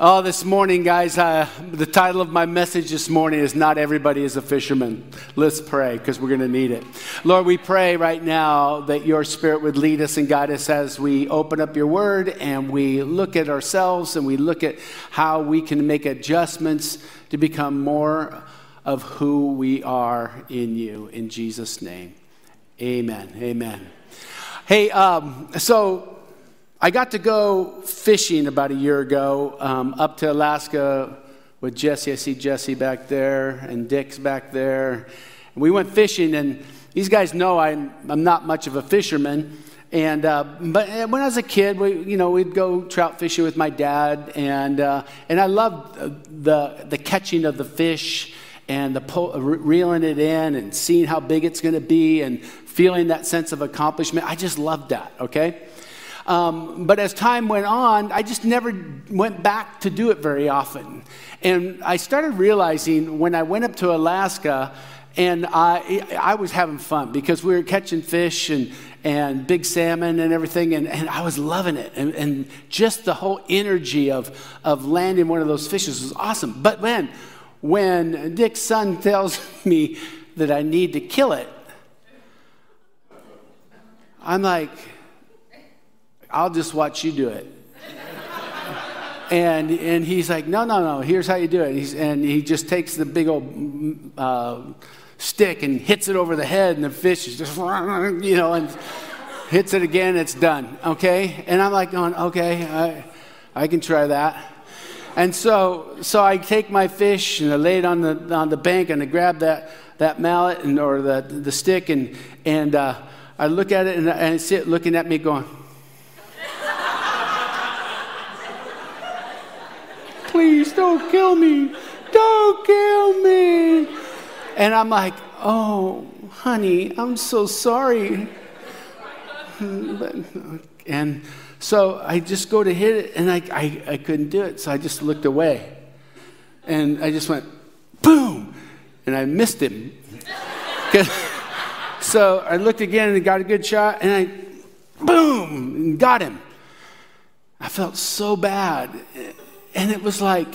Oh, this morning, guys, uh, the title of my message this morning is Not Everybody is a Fisherman. Let's pray because we're going to need it. Lord, we pray right now that your spirit would lead us and guide us as we open up your word and we look at ourselves and we look at how we can make adjustments to become more of who we are in you. In Jesus' name, amen. Amen. Hey, um, so I got to go fishing about a year ago um, up to Alaska with Jesse. I see Jesse back there and Dick's back there. And we went fishing, and these guys know I'm, I'm not much of a fisherman. And uh, but when I was a kid, we you know we'd go trout fishing with my dad, and uh, and I loved the the catching of the fish and the pull, reeling it in and seeing how big it's going to be and feeling that sense of accomplishment. I just loved that. Okay. Um, but as time went on, I just never went back to do it very often. And I started realizing when I went up to Alaska, and I, I was having fun because we were catching fish and, and big salmon and everything, and, and I was loving it. And, and just the whole energy of, of landing one of those fishes was awesome. But then, when Dick's son tells me that I need to kill it, I'm like, I'll just watch you do it. and, and he's like, no, no, no, here's how you do it. He's, and he just takes the big old uh, stick and hits it over the head, and the fish is just, you know, and hits it again, it's done, okay? And I'm like going, okay, I, I can try that. And so, so I take my fish and I lay it on the, on the bank and I grab that, that mallet and, or the, the stick and, and uh, I look at it and, and I see it looking at me going, please don't kill me. Don't kill me. And I'm like, oh, honey, I'm so sorry. And so I just go to hit it, and I, I, I couldn't do it. So I just looked away. And I just went, boom. And I missed him. so I looked again and got a good shot, and I, boom, got him. I felt so bad. And it was like,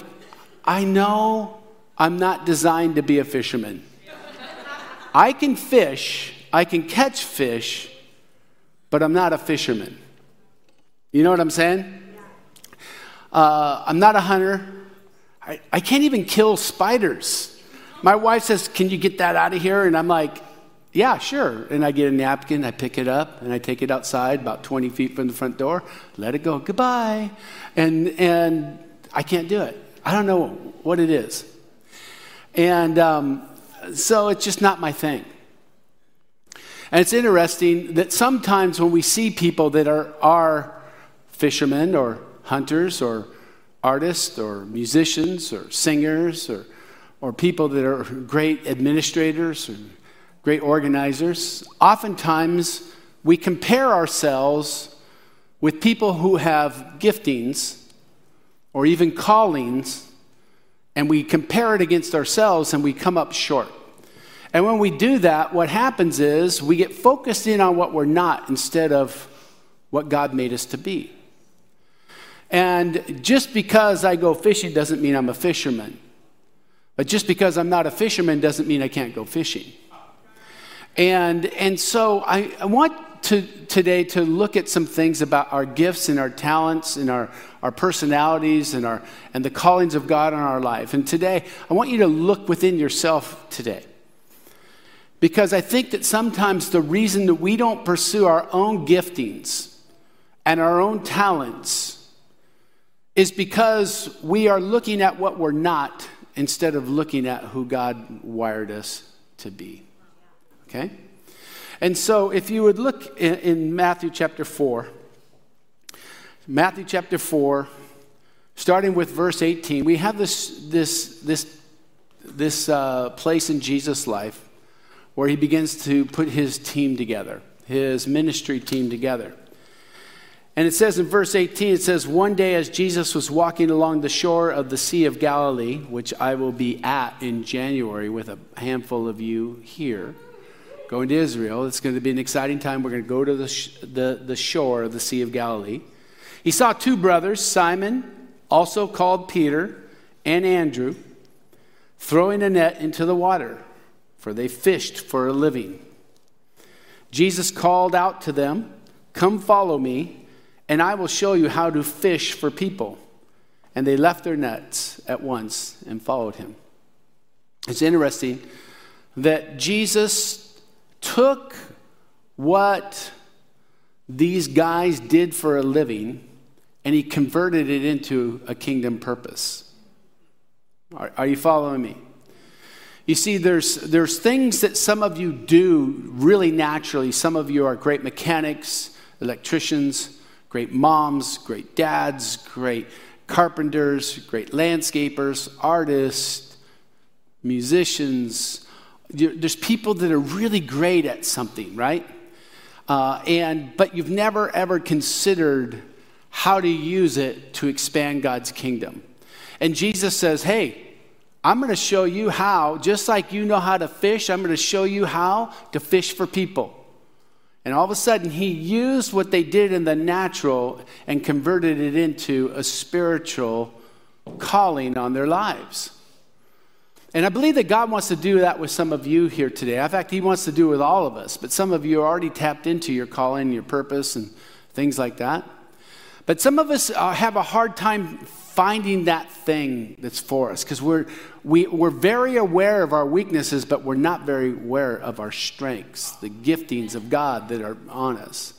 I know I'm not designed to be a fisherman. I can fish, I can catch fish, but I'm not a fisherman. You know what I'm saying? Uh, I'm not a hunter. I, I can't even kill spiders. My wife says, Can you get that out of here? And I'm like, Yeah, sure. And I get a napkin, I pick it up, and I take it outside about 20 feet from the front door, let it go, goodbye. And, and I can't do it. I don't know what it is. And um, so it's just not my thing. And it's interesting that sometimes when we see people that are, are fishermen or hunters or artists or musicians or singers or, or people that are great administrators or great organizers, oftentimes we compare ourselves with people who have giftings or even callings, and we compare it against ourselves and we come up short. And when we do that, what happens is we get focused in on what we're not instead of what God made us to be. And just because I go fishing doesn't mean I'm a fisherman. But just because I'm not a fisherman doesn't mean I can't go fishing. And, and so I, I want to, today to look at some things about our gifts and our talents and our, our personalities and, our, and the callings of God in our life. And today, I want you to look within yourself today. Because I think that sometimes the reason that we don't pursue our own giftings and our own talents is because we are looking at what we're not instead of looking at who God wired us to be. Okay? And so, if you would look in, in Matthew chapter 4, Matthew chapter 4, starting with verse 18, we have this, this, this, this uh, place in Jesus' life where he begins to put his team together, his ministry team together. And it says in verse 18, it says, One day as Jesus was walking along the shore of the Sea of Galilee, which I will be at in January with a handful of you here going to Israel. It's going to be an exciting time. We're going to go to the, sh- the, the shore of the Sea of Galilee. He saw two brothers, Simon also called Peter and Andrew, throwing a net into the water, for they fished for a living. Jesus called out to them, Come follow me, and I will show you how to fish for people. And they left their nets at once and followed him. It's interesting that Jesus took what these guys did for a living and he converted it into a kingdom purpose. Are, are, you following me? You see, there's, there's things that some of you do really naturally. Some of you are great mechanics, electricians, great moms, great dads, great carpenters, great landscapers, artists, musicians. There's people that are really great at something, right? Uh, and but you've never ever considered how to use it to expand God's kingdom. And Jesus says, "Hey, I'm going to show you how. Just like you know how to fish, I'm going to show you how to fish for people." And all of a sudden, he used what they did in the natural and converted it into a spiritual calling on their lives. And I believe that God wants to do that with some of you here today. In fact, He wants to do it with all of us. But some of you are already tapped into your calling, your purpose, and things like that. But some of us uh, have a hard time finding that thing that's for us because we're, we, we are very aware of our weaknesses, but we're not very aware of our strengths, the giftings of God that are on us.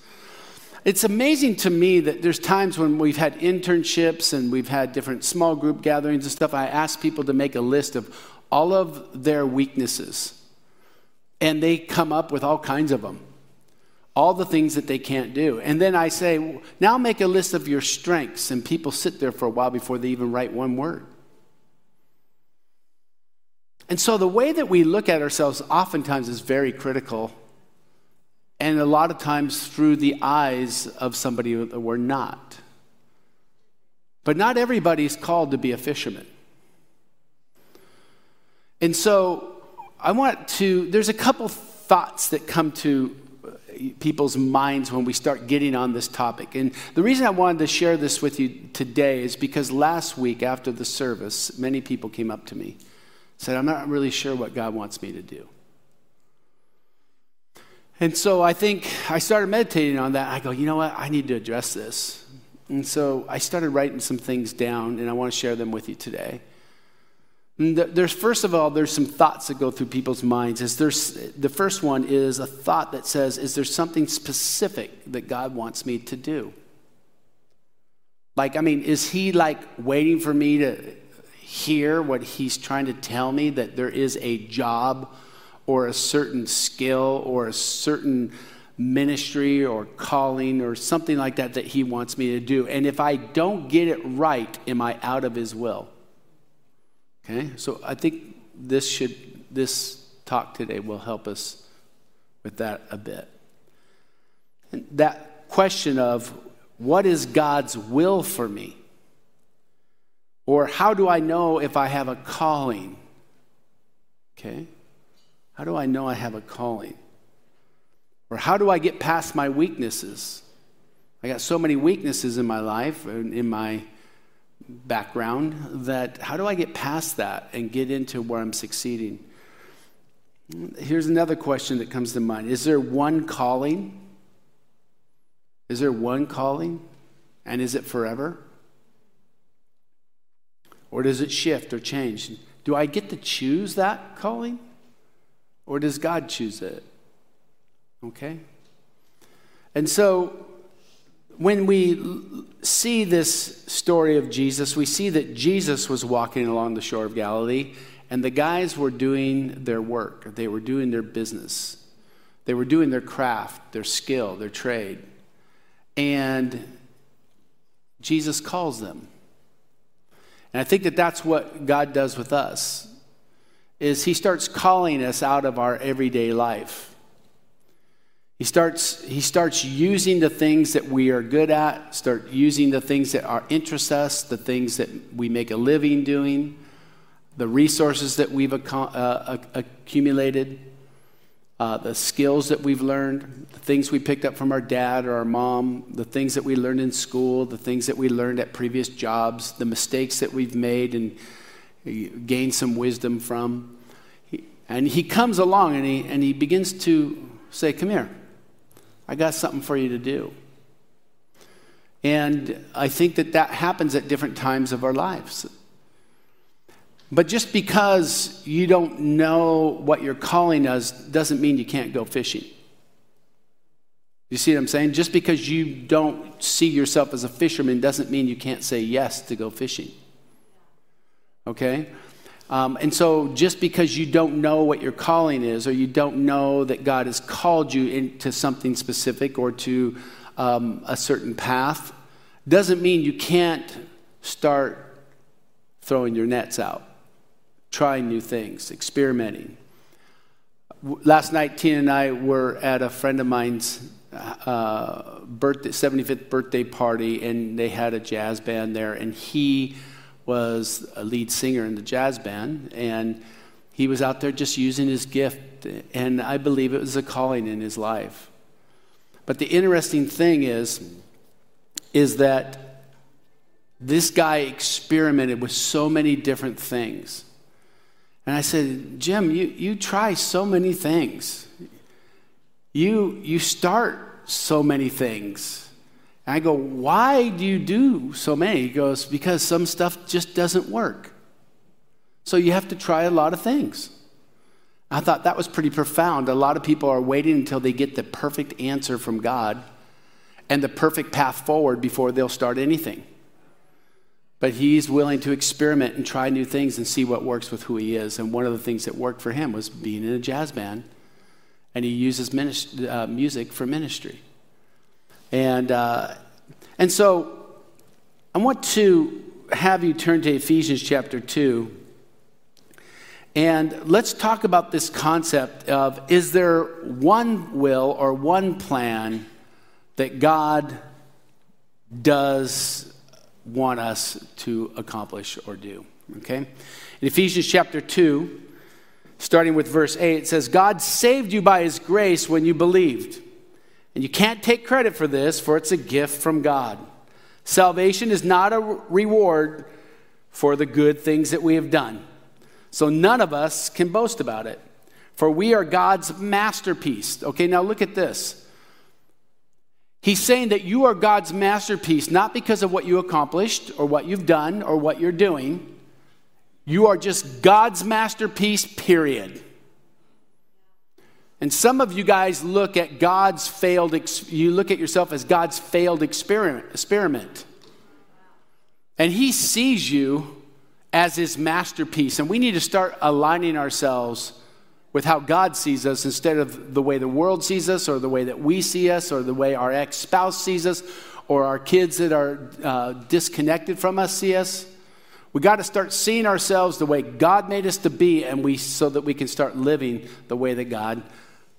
It's amazing to me that there's times when we've had internships and we've had different small group gatherings and stuff. I ask people to make a list of all of their weaknesses, and they come up with all kinds of them all the things that they can't do. And then I say, now make a list of your strengths, and people sit there for a while before they even write one word. And so the way that we look at ourselves oftentimes is very critical, and a lot of times through the eyes of somebody that we're not. But not everybody's called to be a fisherman. And so I want to, there's a couple thoughts that come to people's minds when we start getting on this topic. And the reason I wanted to share this with you today is because last week after the service, many people came up to me, said, I'm not really sure what God wants me to do. And so I think I started meditating on that. I go, you know what? I need to address this. And so I started writing some things down, and I want to share them with you today. There's first of all, there's some thoughts that go through people's minds. Is there's the first one is a thought that says, "Is there something specific that God wants me to do?" Like, I mean, is He like waiting for me to hear what He's trying to tell me that there is a job or a certain skill or a certain ministry or calling or something like that that He wants me to do? And if I don't get it right, am I out of His will? Okay, so I think this should this talk today will help us with that a bit. And that question of what is God's will for me? Or how do I know if I have a calling? Okay? How do I know I have a calling? Or how do I get past my weaknesses? I got so many weaknesses in my life, and in my background that how do I get past that and get into where I'm succeeding? Here's another question that comes to mind Is there one calling? Is there one calling? And is it forever? Or does it shift or change? Do I get to choose that calling? Or does God choose it? Okay? And so when we see this story of Jesus, we see that Jesus was walking along the shore of Galilee, and the guys were doing their work. They were doing their business. They were doing their craft, their skill, their trade. And Jesus calls them. And I think that that's what God does with us is he starts calling us out of our everyday life. He starts, he starts using the things that we are good at, start using the things that are interest us, the things that we make a living doing, the resources that we've uh, accumulated. uh, the skills that we've learned, the things we picked up from our dad or our mom, the things that we learned in school, the things that we learned at previous jobs, the mistakes that we've made and gained some wisdom from. And he comes along and he, and he begins to say, Come here, I got something for you to do. And I think that that happens at different times of our lives. But just because you don't know what your calling is doesn't mean you can't go fishing. You see what I'm saying? Just because you don't see yourself as a fisherman doesn't mean you can't say yes to go fishing. Okay? Um, and so, just because you don't know what your calling is, or you don't know that God has called you into something specific or to um, a certain path, doesn't mean you can't start throwing your nets out trying new things, experimenting. Last night, Tina and I were at a friend of mine's uh, birthday, 75th birthday party, and they had a jazz band there, and he was a lead singer in the jazz band, and he was out there just using his gift, and I believe it was a calling in his life. But the interesting thing is, is that this guy experimented with so many different things. And I said, Jim, you, you try so many things. You, you start so many things. And I go, why do you do so many? He goes, because some stuff just doesn't work. So you have to try a lot of things. I thought that was pretty profound. A lot of people are waiting until they get the perfect answer from God and the perfect path forward before they'll start anything. But he's willing to experiment and try new things and see what works with who he is. And one of the things that worked for him was being in a jazz band. And he uses uh, music for ministry. And, uh, and so I want to have you turn to Ephesians chapter 2. And let's talk about this concept of is there one will or one plan that God does want us to accomplish or do. Okay? In Ephesians chapter 2, starting with verse 8, it says, God saved you by his grace when you believed. And you can't take credit for this, for it's a gift from God. Salvation is not a reward for the good things that we have done. So none of us can boast about it. For we are God's masterpiece. Okay, now look at this. He's saying that you are God's masterpiece, not because of what you accomplished or what you've done or what you're doing. You are just God's masterpiece, period. And some of you guys look at God's failed, you look at yourself as God's failed experiment. experiment. And He sees you as His masterpiece. And we need to start aligning ourselves with how God sees us instead of the way the world sees us or the way that we see us or the way our ex spouse sees us or our kids that are uh, disconnected from us see us. We got to start seeing ourselves the way God made us to be and we so that we can start living the way that God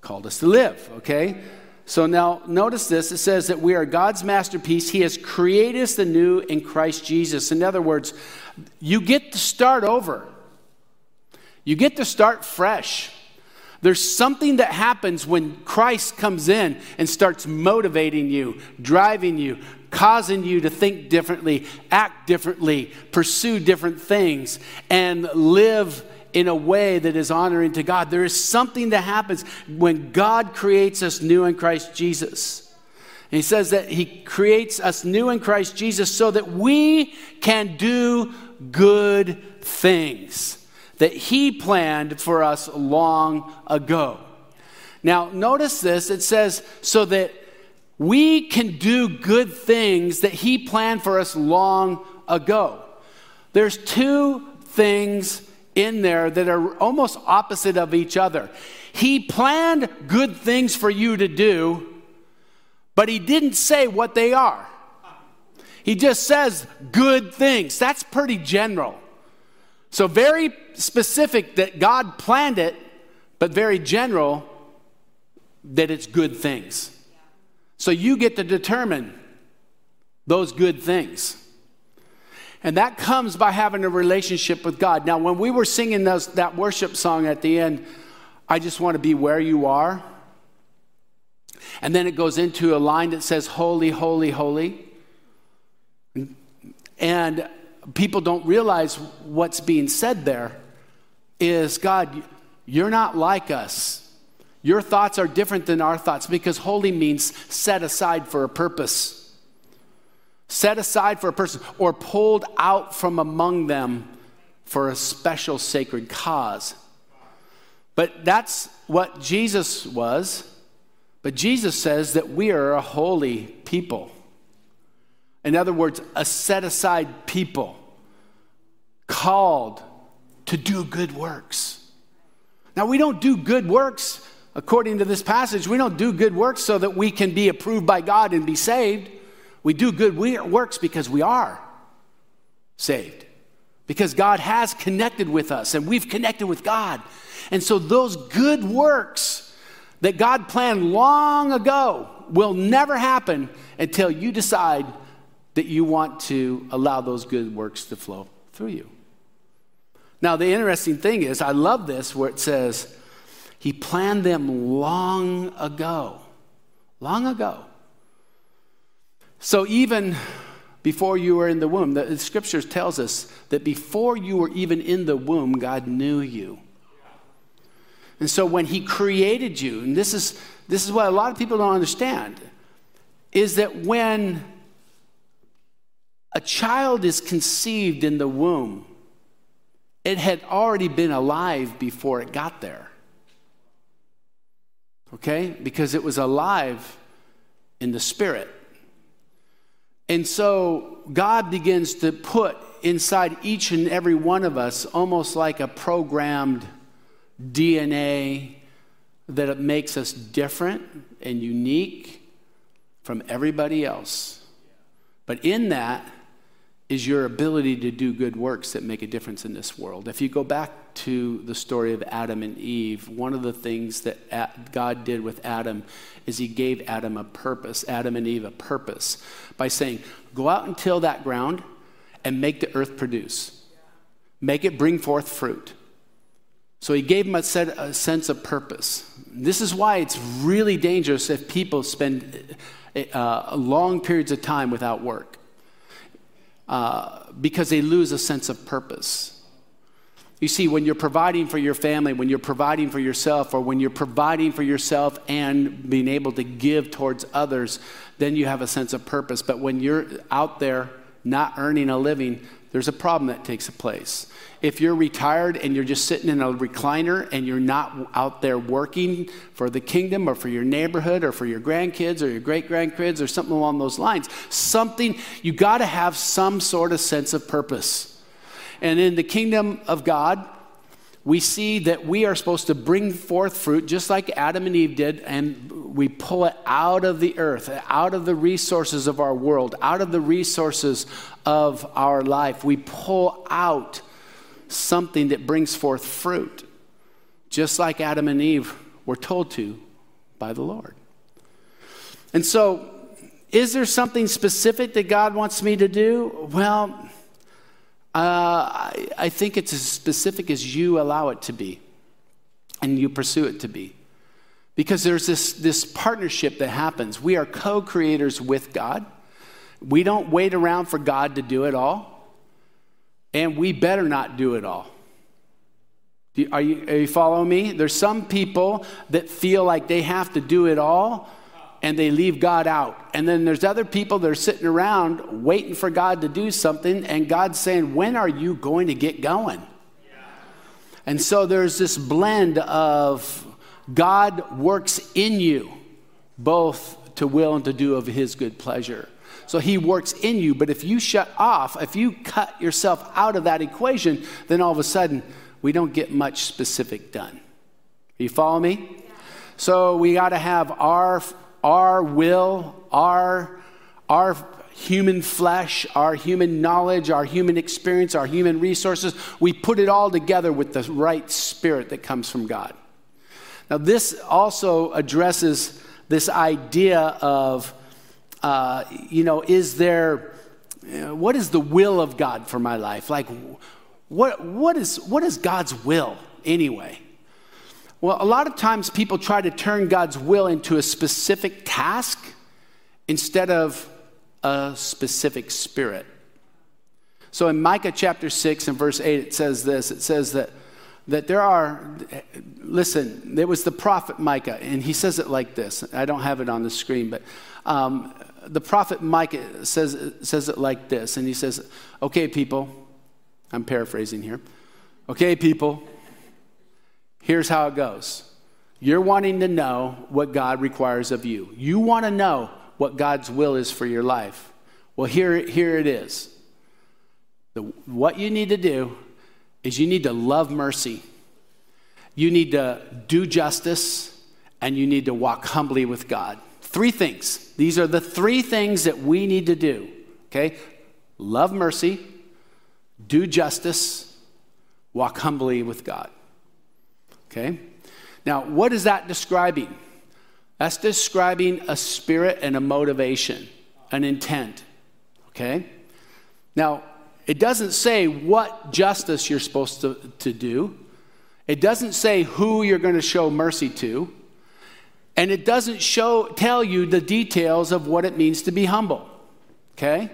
called us to live, okay? So now notice this it says that we are God's masterpiece. He has created us anew in Christ Jesus. In other words, you get to start over. You get to start fresh. There's something that happens when Christ comes in and starts motivating you, driving you, causing you to think differently, act differently, pursue different things, and live in a way that is honoring to God. There is something that happens when God creates us new in Christ Jesus. He says that he creates us new in Christ Jesus so that we can do good things that He planned for us long ago. Now, notice this it says, so that we can do good things that He planned for us long ago. There's two things in there that are almost opposite of each other. He planned good things for you to do, but He didn't say what they are. He just says good things. That's pretty general. So, very specific that God planned it, but very general that it's good things. So, you get to determine those good things. And that comes by having a relationship with God. Now, when we were singing those, that worship song at the end, I just want to be where you are. And then it goes into a line that says, Holy, holy, holy. And people don't realize what's being said there is God, you're not like us. Your thoughts are different than our thoughts because holy means set aside for a purpose. Set aside for a person or pulled out from among them for a special sacred cause. But that's what Jesus was. But Jesus says that we are a holy people. In other words, a set aside people called to do good works. Now, we don't do good works, according to this passage, we don't do good works so that we can be approved by God and be saved. We do good works because we are saved, because God has connected with us and we've connected with God. And so, those good works that God planned long ago will never happen until you decide that you want to allow those good works to flow through you. Now, the interesting thing is, I love this where it says, He planned them long ago. Long ago. So, even before you were in the womb, the scriptures tells us that before you were even in the womb, God knew you. And so when he created you, and this is, this is what a lot of people don't understand, is that when a child is conceived in the womb, it had already been alive before it got there. Okay? Because it was alive in the spirit. And so God begins to put inside each and every one of us almost like a programmed DNA that it makes us different and unique from everybody else. But in that, is your ability to do good works that make a difference in this world. If you go back to the story of Adam and Eve, one of the things that God did with Adam is he gave Adam a purpose, Adam and Eve a purpose, by saying, Go out and till that ground and make the earth produce, make it bring forth fruit. So he gave them a, sense of purpose. This is why it's really dangerous if people spend uh, long periods of time without work uh, because they lose a sense of purpose. You see, when you're providing for your family, when you're providing for yourself, or when you're providing for yourself and being able to give towards others, then you have a sense of purpose. But when you're out there not earning a living, there's a problem that takes a place. If you're retired and you're just sitting in a recliner and you're not out there working for the kingdom or for your neighborhood or for your grandkids or your great grandkids or something along those lines, something, you got to have some sort of sense of purpose. And in the kingdom of God, we see that we are supposed to bring forth fruit just like Adam and Eve did, and we pull it out of the earth, out of the resources of our world, out of the resources of our life. We pull out something that brings forth fruit, just like Adam and Eve were told to by the Lord. And so, is there something specific that God wants me to do? Well, uh, I, I think it's as specific as you allow it to be and you pursue it to be. Because there's this, this partnership that happens. We are co creators with God. We don't wait around for God to do it all, and we better not do it all. Are you, are you following me? There's some people that feel like they have to do it all and they leave God out. And then there's other people that are sitting around waiting for God to do something, and God's saying, When are you going to get going? And so there's this blend of God works in you, both to will and to do of his good pleasure. So he works in you, but if you shut off, if you cut yourself out of that equation, then all of a sudden we don't get much specific done. You follow me? So we got to have our our will, our, our human flesh, our human knowledge, our human experience, our human resources, we put it all together with the right spirit that comes from God. Now, this also addresses this idea of, uh, you know, is there, what is the will of God for my life? Like, what, what, is, what is God's will anyway? Well, a lot of times people try to turn God's will into a specific task instead of a specific spirit. So in Micah chapter 6 and verse 8, it says this it says that, that there are, listen, there was the prophet Micah, and he says it like this. I don't have it on the screen, but um, the prophet Micah says, says it like this. And he says, Okay, people, I'm paraphrasing here. Okay, people, here's how it goes. You're wanting to know what God requires of you. You want to know what God's will is for your life. Well, here, here it is. The, what you need to do is you need to love mercy, you need to do justice, and you need to walk humbly with God. Three things. These are the three things that we need to do. Okay? Love mercy, do justice, walk humbly with God. Okay? Now, what is that describing? That's describing a spirit and a motivation, an intent. Okay? Now, it doesn't say what justice you're supposed to, to do. It doesn't say who you're going to show mercy to and it doesn't show tell you the details of what it means to be humble okay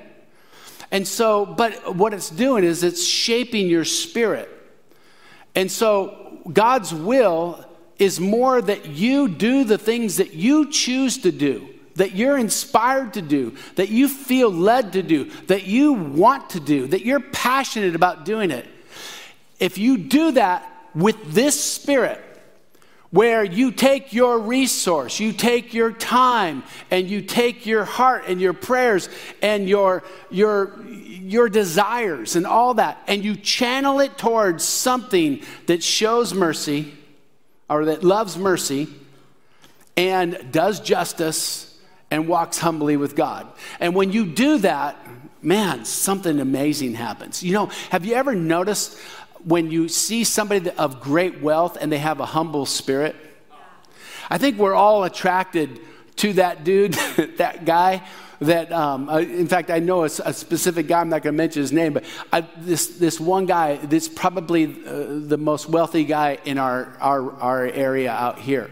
and so but what it's doing is it's shaping your spirit and so god's will is more that you do the things that you choose to do that you're inspired to do that you feel led to do that you want to do that you're passionate about doing it. If you do that with this spirit where you take your resource, you take your time, and you take your heart and your prayers and your, your, your desires and all that, and you channel it towards something that shows mercy or that loves mercy and does justice and walks humbly with God. And when you do that, man, something amazing happens. You know, have you ever noticed when you see somebody of great wealth and they have a humble spirit, I think we're all attracted to that dude, that guy. That, um, in fact, I know a, a specific guy. I'm not going to mention his name, but I, this this one guy. This probably uh, the most wealthy guy in our, our our area out here,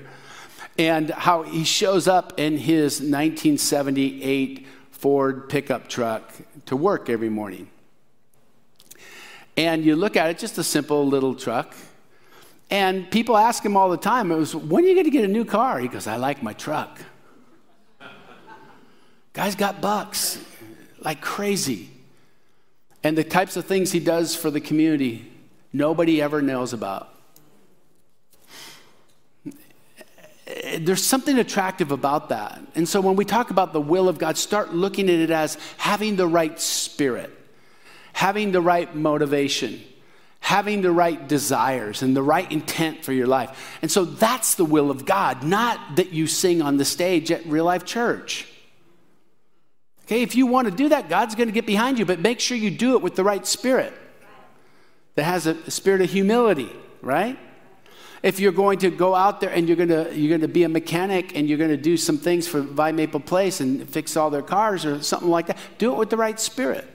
and how he shows up in his 1978 Ford pickup truck to work every morning. And you look at it, just a simple little truck. And people ask him all the time, it was, when are you going to get a new car? He goes, I like my truck. Guy's got bucks like crazy. And the types of things he does for the community, nobody ever knows about. There's something attractive about that. And so when we talk about the will of God, start looking at it as having the right spirit having the right motivation, having the right desires, and the right intent for your life. And so that's the will of God, not that you sing on the stage at real life church. Okay, if you want to do that, God's going to get behind you, but make sure you do it with the right spirit that has a spirit of humility, right? If you're going to go out there and you're going to, you're going to be a mechanic and you're going to do some things for Vine Maple Place and fix all their cars or something like that, do it with the right spirit.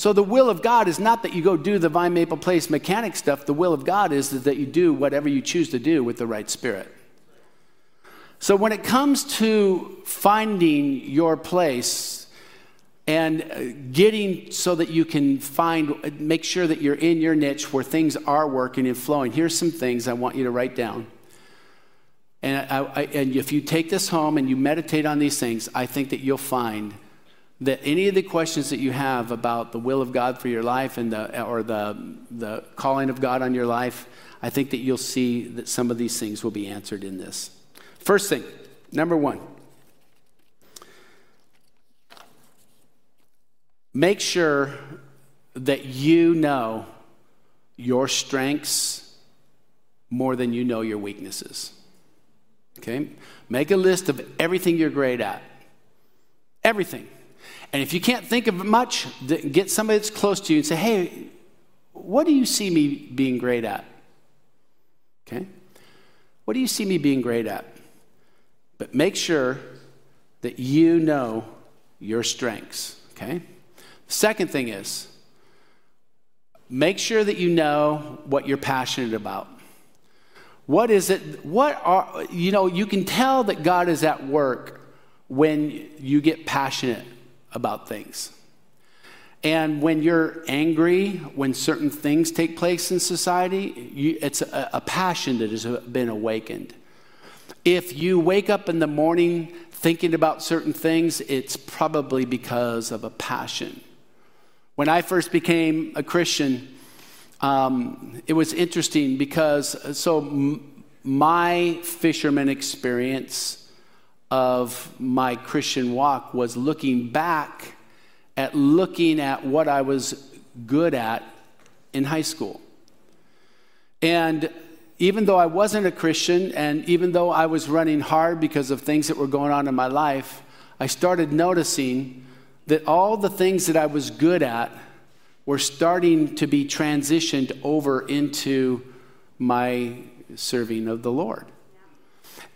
So the will of God is not that you go do the Vine Maple Place mechanic stuff. The will of God is that you do whatever you choose to do with the right spirit. So when it comes to finding your place and getting so that you can find, make sure that you're in your niche where things are working and flowing, here's some things I want you to write down. And, I, I, and if you take this home and you meditate on these things, I think that you'll find that any of the questions that you have about the will of God for your life and the, or the, the calling of God on your life, I think that you'll see that some of these things will be answered in this. First thing, number one, make sure that you know your strengths more than you know your weaknesses. Okay? Make a list of everything you're great at. Everything. And if you can't think of much, get somebody that's close to you and say, hey, what do you see me being great at? Okay? What do you see me being great at? But make sure that you know your strengths. Okay? Second thing is, make sure that you know what you're passionate about. What is it? What are, you know, you can tell that God is at work when you get passionate about things. And when you're angry, when certain things take place in society, you, it's a, a passion that has been awakened. If you wake up in the morning thinking about certain things, it's probably because of a passion. When I first became a Christian, um, it was interesting because so m- my fisherman experience of my Christian walk was looking back at looking at what I was good at in high school. And even though I wasn't a Christian, and even though I was running hard because of things that were going on in my life, I started noticing that all the things that I was good at were starting to be transitioned over into my serving of the Lord.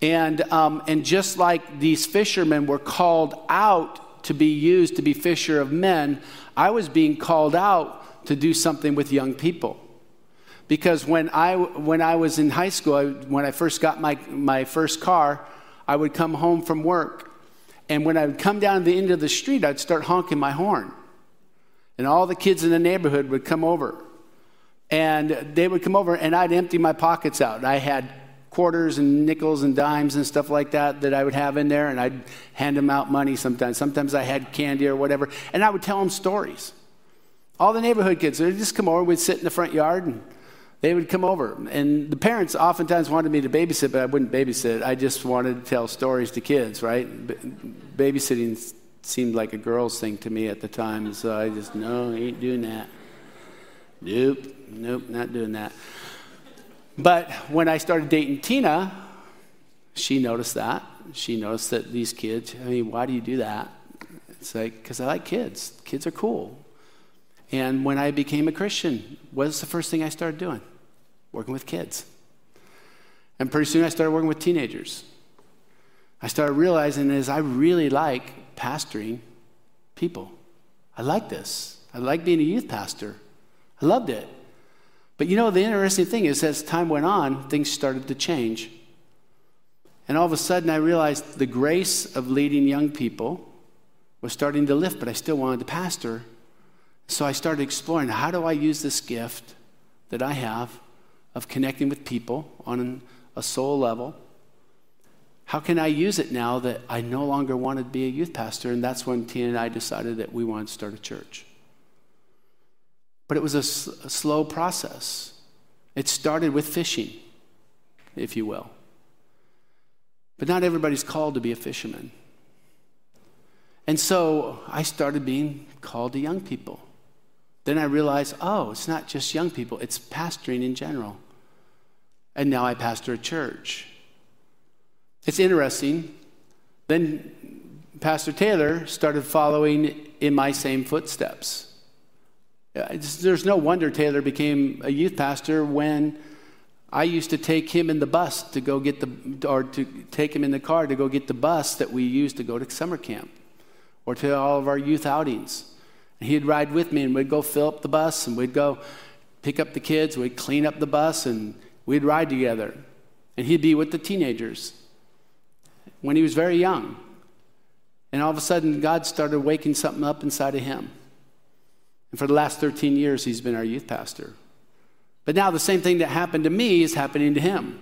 And, um, and just like these fishermen were called out to be used to be fisher of men, I was being called out to do something with young people. Because when I, when I was in high school, I, when I first got my, my first car, I would come home from work. And when I would come down the end of the street, I'd start honking my horn. And all the kids in the neighborhood would come over. And they would come over, and I'd empty my pockets out. I had quarters and nickels and dimes and stuff like that that I would have in there, and I'd hand them out money sometimes. Sometimes I had candy or whatever, and I would tell them stories. All the neighborhood kids, they'd just come over, we'd sit in the front yard, and they would come over. And the parents oftentimes wanted me to babysit, but I wouldn't babysit. I just wanted to tell stories to kids, right? babysitting seemed like a girl's thing to me at the time, so I just, no, I ain't doing that. Nope, nope, not doing that. But when I started dating Tina, she noticed that. She noticed that these kids, I mean, why do you do that? It's like, because I like kids. Kids are cool. And when I became a Christian, what was the first thing I started doing? Working with kids. And pretty soon I started working with teenagers. I started realizing is I really like pastoring people. I like this. I like being a youth pastor. I loved it. But you know, the interesting thing is, as time went on, things started to change. And all of a sudden, I realized the grace of leading young people was starting to lift, but I still wanted to pastor. So I started exploring how do I use this gift that I have of connecting with people on a soul level? How can I use it now that I no longer want to be a youth pastor? And that's when Tina and I decided that we wanted to start a church. But it was a, a slow process. It started with fishing, if you will. But not everybody's called to be a fisherman. And so I started being called to young people. Then I realized, oh, it's not just young people, it's pastoring in general. And now I pastor a church. It's interesting. Then Pastor Taylor started following in my same footsteps. Uh, there's no wonder Taylor became a youth pastor when I used to take him in the bus to go get the, or to take him in the car to go get the bus that we used to go to summer camp or to all of our youth outings. He'd ride with me and we'd go fill up the bus and we'd go pick up the kids, we'd clean up the bus and we'd ride together. And he'd be with the teenagers when he was very young. And all of a sudden, God started waking something up inside of him. And for the last 13 years, he's been our youth pastor. But now the same thing that happened to me is happening to him.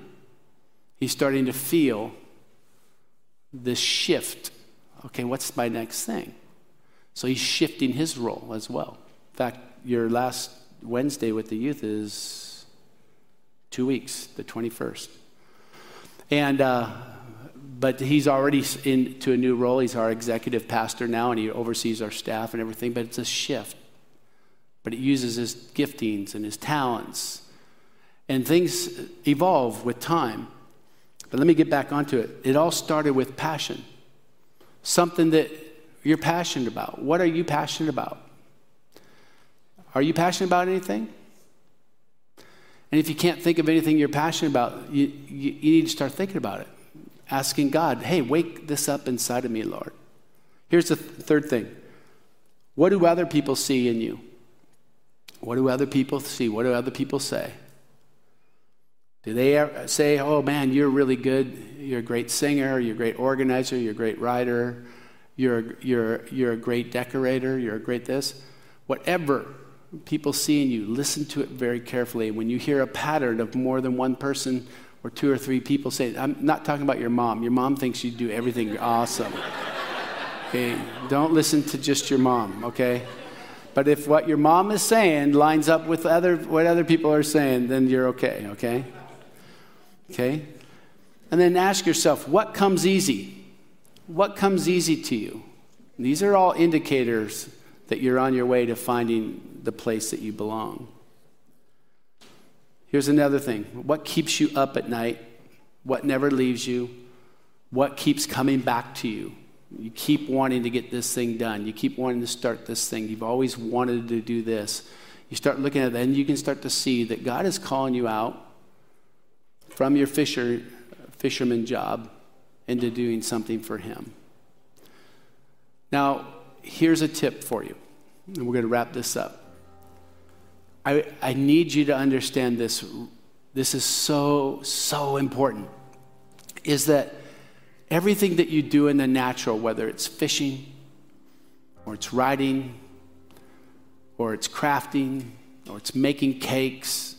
He's starting to feel this shift. Okay, what's my next thing? So he's shifting his role as well. In fact, your last Wednesday with the youth is two weeks, the 21st. And, uh, but he's already into a new role. He's our executive pastor now, and he oversees our staff and everything, but it's a shift but it uses his giftings and his talents. And things evolve with time. But let me get back onto it. It all started with passion, something that you're passionate about. What are you passionate about? Are you passionate about anything? And if you can't think of anything you're passionate about, you, you, you need to start thinking about it. Asking God, hey, wake this up inside of me, Lord. Here's the th- third thing what do other people see in you? What do other people see? What do other people say? Do they say, oh man, you're really good, you're a great singer, you're a great organizer, you're a great writer, you're, you're, you're a great decorator, you're a great this? Whatever people see in you, listen to it very carefully. When you hear a pattern of more than one person or two or three people say, I'm not talking about your mom. Your mom thinks you do everything awesome. Okay? Don't listen to just your mom, okay? But if what your mom is saying lines up with other, what other people are saying, then you're okay, okay? Okay? And then ask yourself, what comes easy? What comes easy to you? These are all indicators that you're on your way to finding the place that you belong. Here's another thing what keeps you up at night? What never leaves you? What keeps coming back to you? You keep wanting to get this thing done. You keep wanting to start this thing. You've always wanted to do this. You start looking at that, and you can start to see that God is calling you out from your fisher, fisherman job into doing something for Him. Now, here's a tip for you, and we're going to wrap this up. I, I need you to understand this. This is so, so important. Is that everything that you do in the natural, whether it's fishing, or it's riding, or it's crafting, or it's making cakes,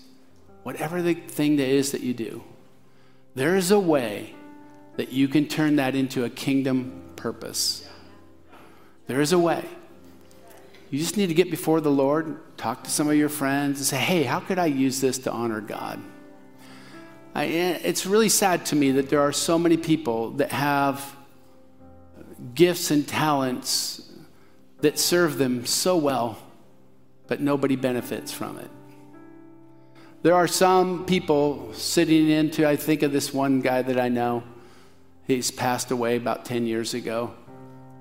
whatever the thing that is that you do, there is a way that you can turn that into a kingdom purpose. There is a way. You just need to get before the Lord, talk to some of your friends, and say, hey, how could I use this to honor God? I, it's really sad to me that there are so many people that have gifts and talents that serve them so well, but nobody benefits from it. There are some people sitting into, I think of this one guy that I know. He's passed away about 10 years ago.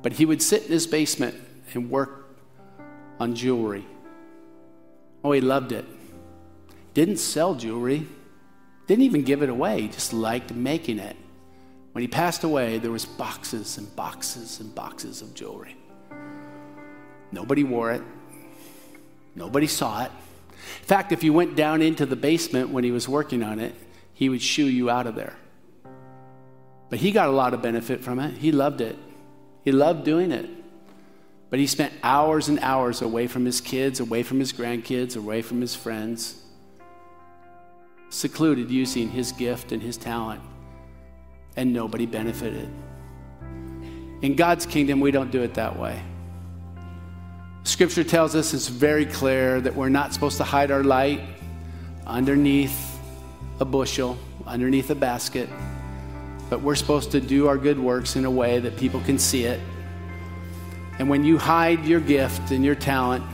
But he would sit in his basement and work on jewelry. Oh, he loved it. Didn't sell jewelry, didn't even give it away, he just liked making it. When he passed away, there was boxes and boxes and boxes of jewelry. Nobody wore it. Nobody saw it. In fact, if you went down into the basement when he was working on it, he would shoo you out of there. But he got a lot of benefit from it. He loved it. He loved doing it. But he spent hours and hours away from his kids, away from his grandkids, away from his friends, secluded using his gift and his talent, and nobody benefited. In God's kingdom, we don't do it that way. Scripture tells us it's very clear that we're not supposed to hide our light underneath a bushel, underneath a basket, but we're supposed to do our good works in a way that people can see it and when you hide your gift and your talent,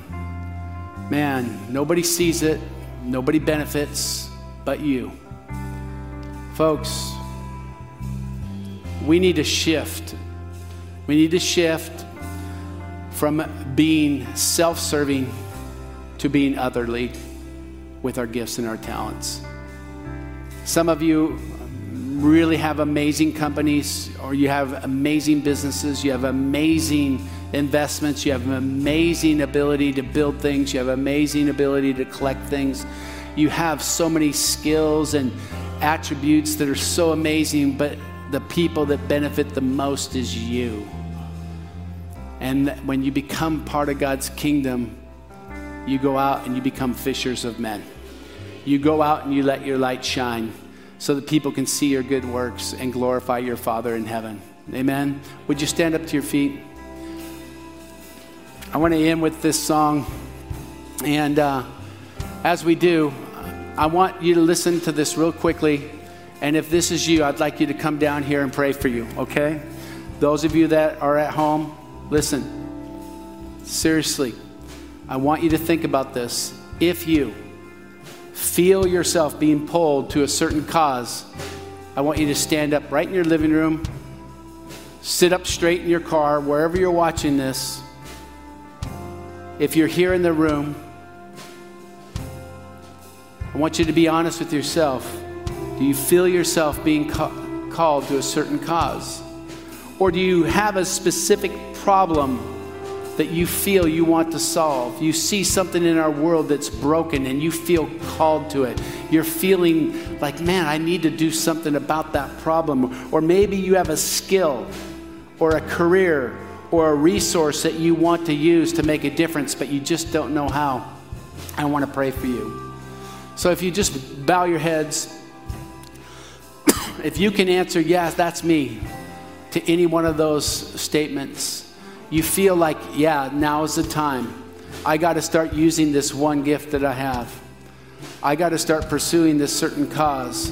man, nobody sees it, nobody benefits but you. Folks, we need to shift. We need to shift from being self serving to being otherly with our gifts and our talents. Some of you really have amazing companies, or you have amazing businesses, you have amazing investments. You have an amazing ability to build things. You have amazing ability to collect things. You have so many skills and attributes that are so amazing, but the people that benefit the most is you. And when you become part of God's kingdom, you go out and you become fishers of men. You go out and you let your light shine so that people can see your good works and glorify your Father in heaven. Amen. Would you stand up to your feet? I want to end with this song. And uh, as we do, I want you to listen to this real quickly. And if this is you, I'd like you to come down here and pray for you, okay? Those of you that are at home, listen. Seriously, I want you to think about this. If you feel yourself being pulled to a certain cause, I want you to stand up right in your living room, sit up straight in your car, wherever you're watching this if you're here in the room, want you to be honest with yourself. Do you feel yourself being ca- called to a certain cause? Or do you have a specific problem that you feel you want to solve. You see something in our world that's broken and you feel called to it. You're feeling like, man, I need to do something about that problem. Or maybe you have a skill or a career or a resource that you want to use to make a difference, but you just don't know how. I want to pray for you. So if you just bow your heads, if you can answer, yes, that's me, to any one of those statements, you feel like, yeah, now is the time. I got to start using this one gift that I have. I got to start pursuing this certain cause.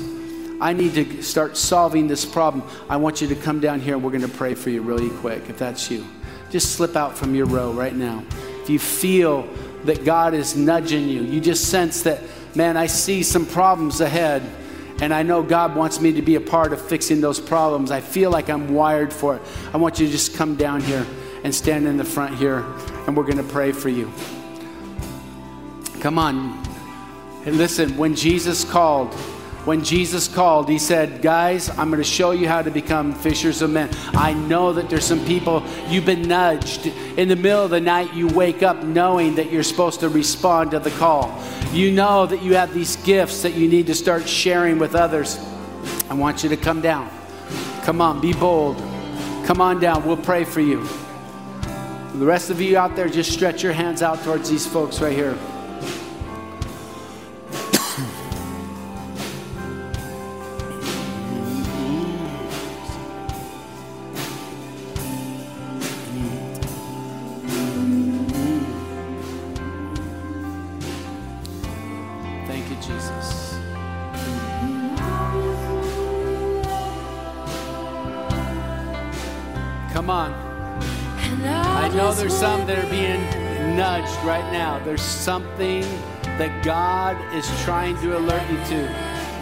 I need to start solving this problem. I want you to come down here and we're going to pray for you really quick, if that's you. Just slip out from your row right now. If you feel that God is nudging you, you just sense that, man, I see some problems ahead and I know God wants me to be a part of fixing those problems. I feel like I'm wired for it. I want you to just come down here and stand in the front here, and we're going to pray for you. Come on. And listen, when Jesus called, when Jesus called, he said, Guys, I'm going to show you how to become fishers of men. I know that there's some people, you've been nudged. In the middle of the night, you wake up knowing that you're supposed to respond to the call. You know that you have these gifts that you need to start sharing with others. I want you to come down. Come on, be bold. Come on down. We'll pray for you. The rest of you out there, just stretch your hands out towards these folks right here. There's some that are being nudged right now there's something that God is trying to alert you to.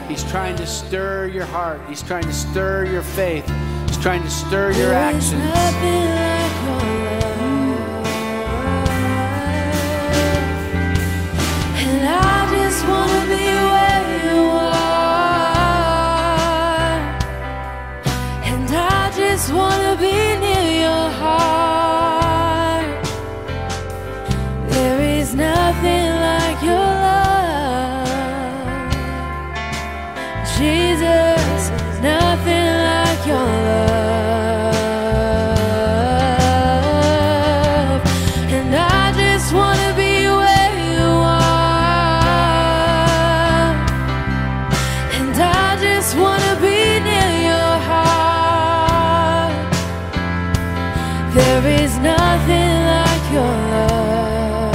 He's trying to stir your heart. He's trying to stir your faith. He's trying to stir your actions. There is nothing like your love.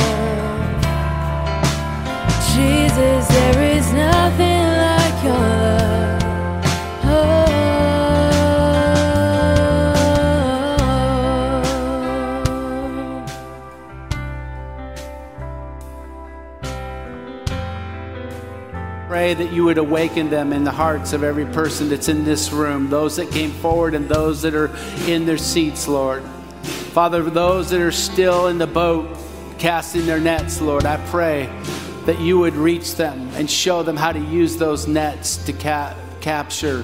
Jesus, there is nothing like your love. Oh. Pray that you would awaken them in the hearts of every person that's in this room, those that came forward and those that are in their seats, Lord. Father, those that are still in the boat casting their nets, Lord, I pray that you would reach them and show them how to use those nets to ca- capture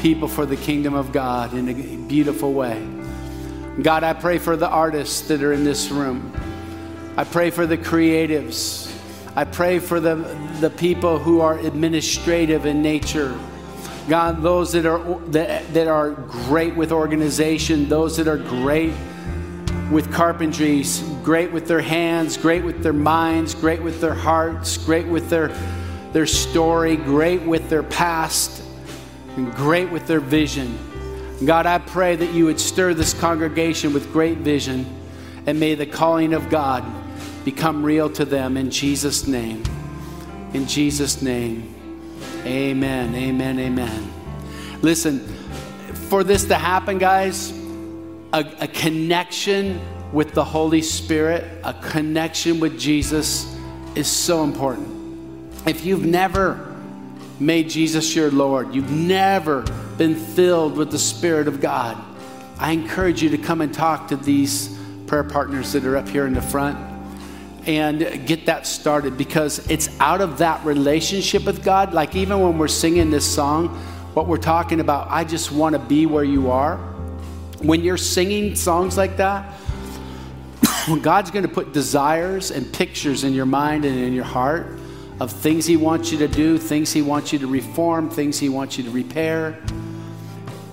people for the kingdom of God in a beautiful way. God, I pray for the artists that are in this room. I pray for the creatives. I pray for the, the people who are administrative in nature. God, those that are, that, that are great with organization, those that are great with carpentry, great with their hands, great with their minds, great with their hearts, great with their, their story, great with their past, and great with their vision. God, I pray that you would stir this congregation with great vision, and may the calling of God become real to them in Jesus' name. In Jesus' name. Amen, amen, amen. Listen, for this to happen, guys, a, a connection with the Holy Spirit, a connection with Jesus is so important. If you've never made Jesus your Lord, you've never been filled with the Spirit of God, I encourage you to come and talk to these prayer partners that are up here in the front and get that started because it's out of that relationship with God. Like, even when we're singing this song, what we're talking about, I just want to be where you are when you're singing songs like that, God's going to put desires and pictures in your mind and in your heart of things He wants you to do, things He wants you to reform, things He wants you to repair,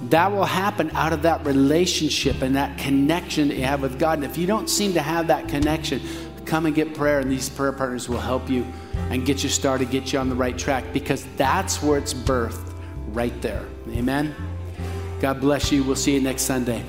that will happen out of that relationship and that connection that you have with God. And if you don't seem to have that connection, come and get prayer, and these prayer partners will help you and get you started, get you on the right track, because that's where it's birthed right there. Amen. God bless you. We'll see you next Sunday.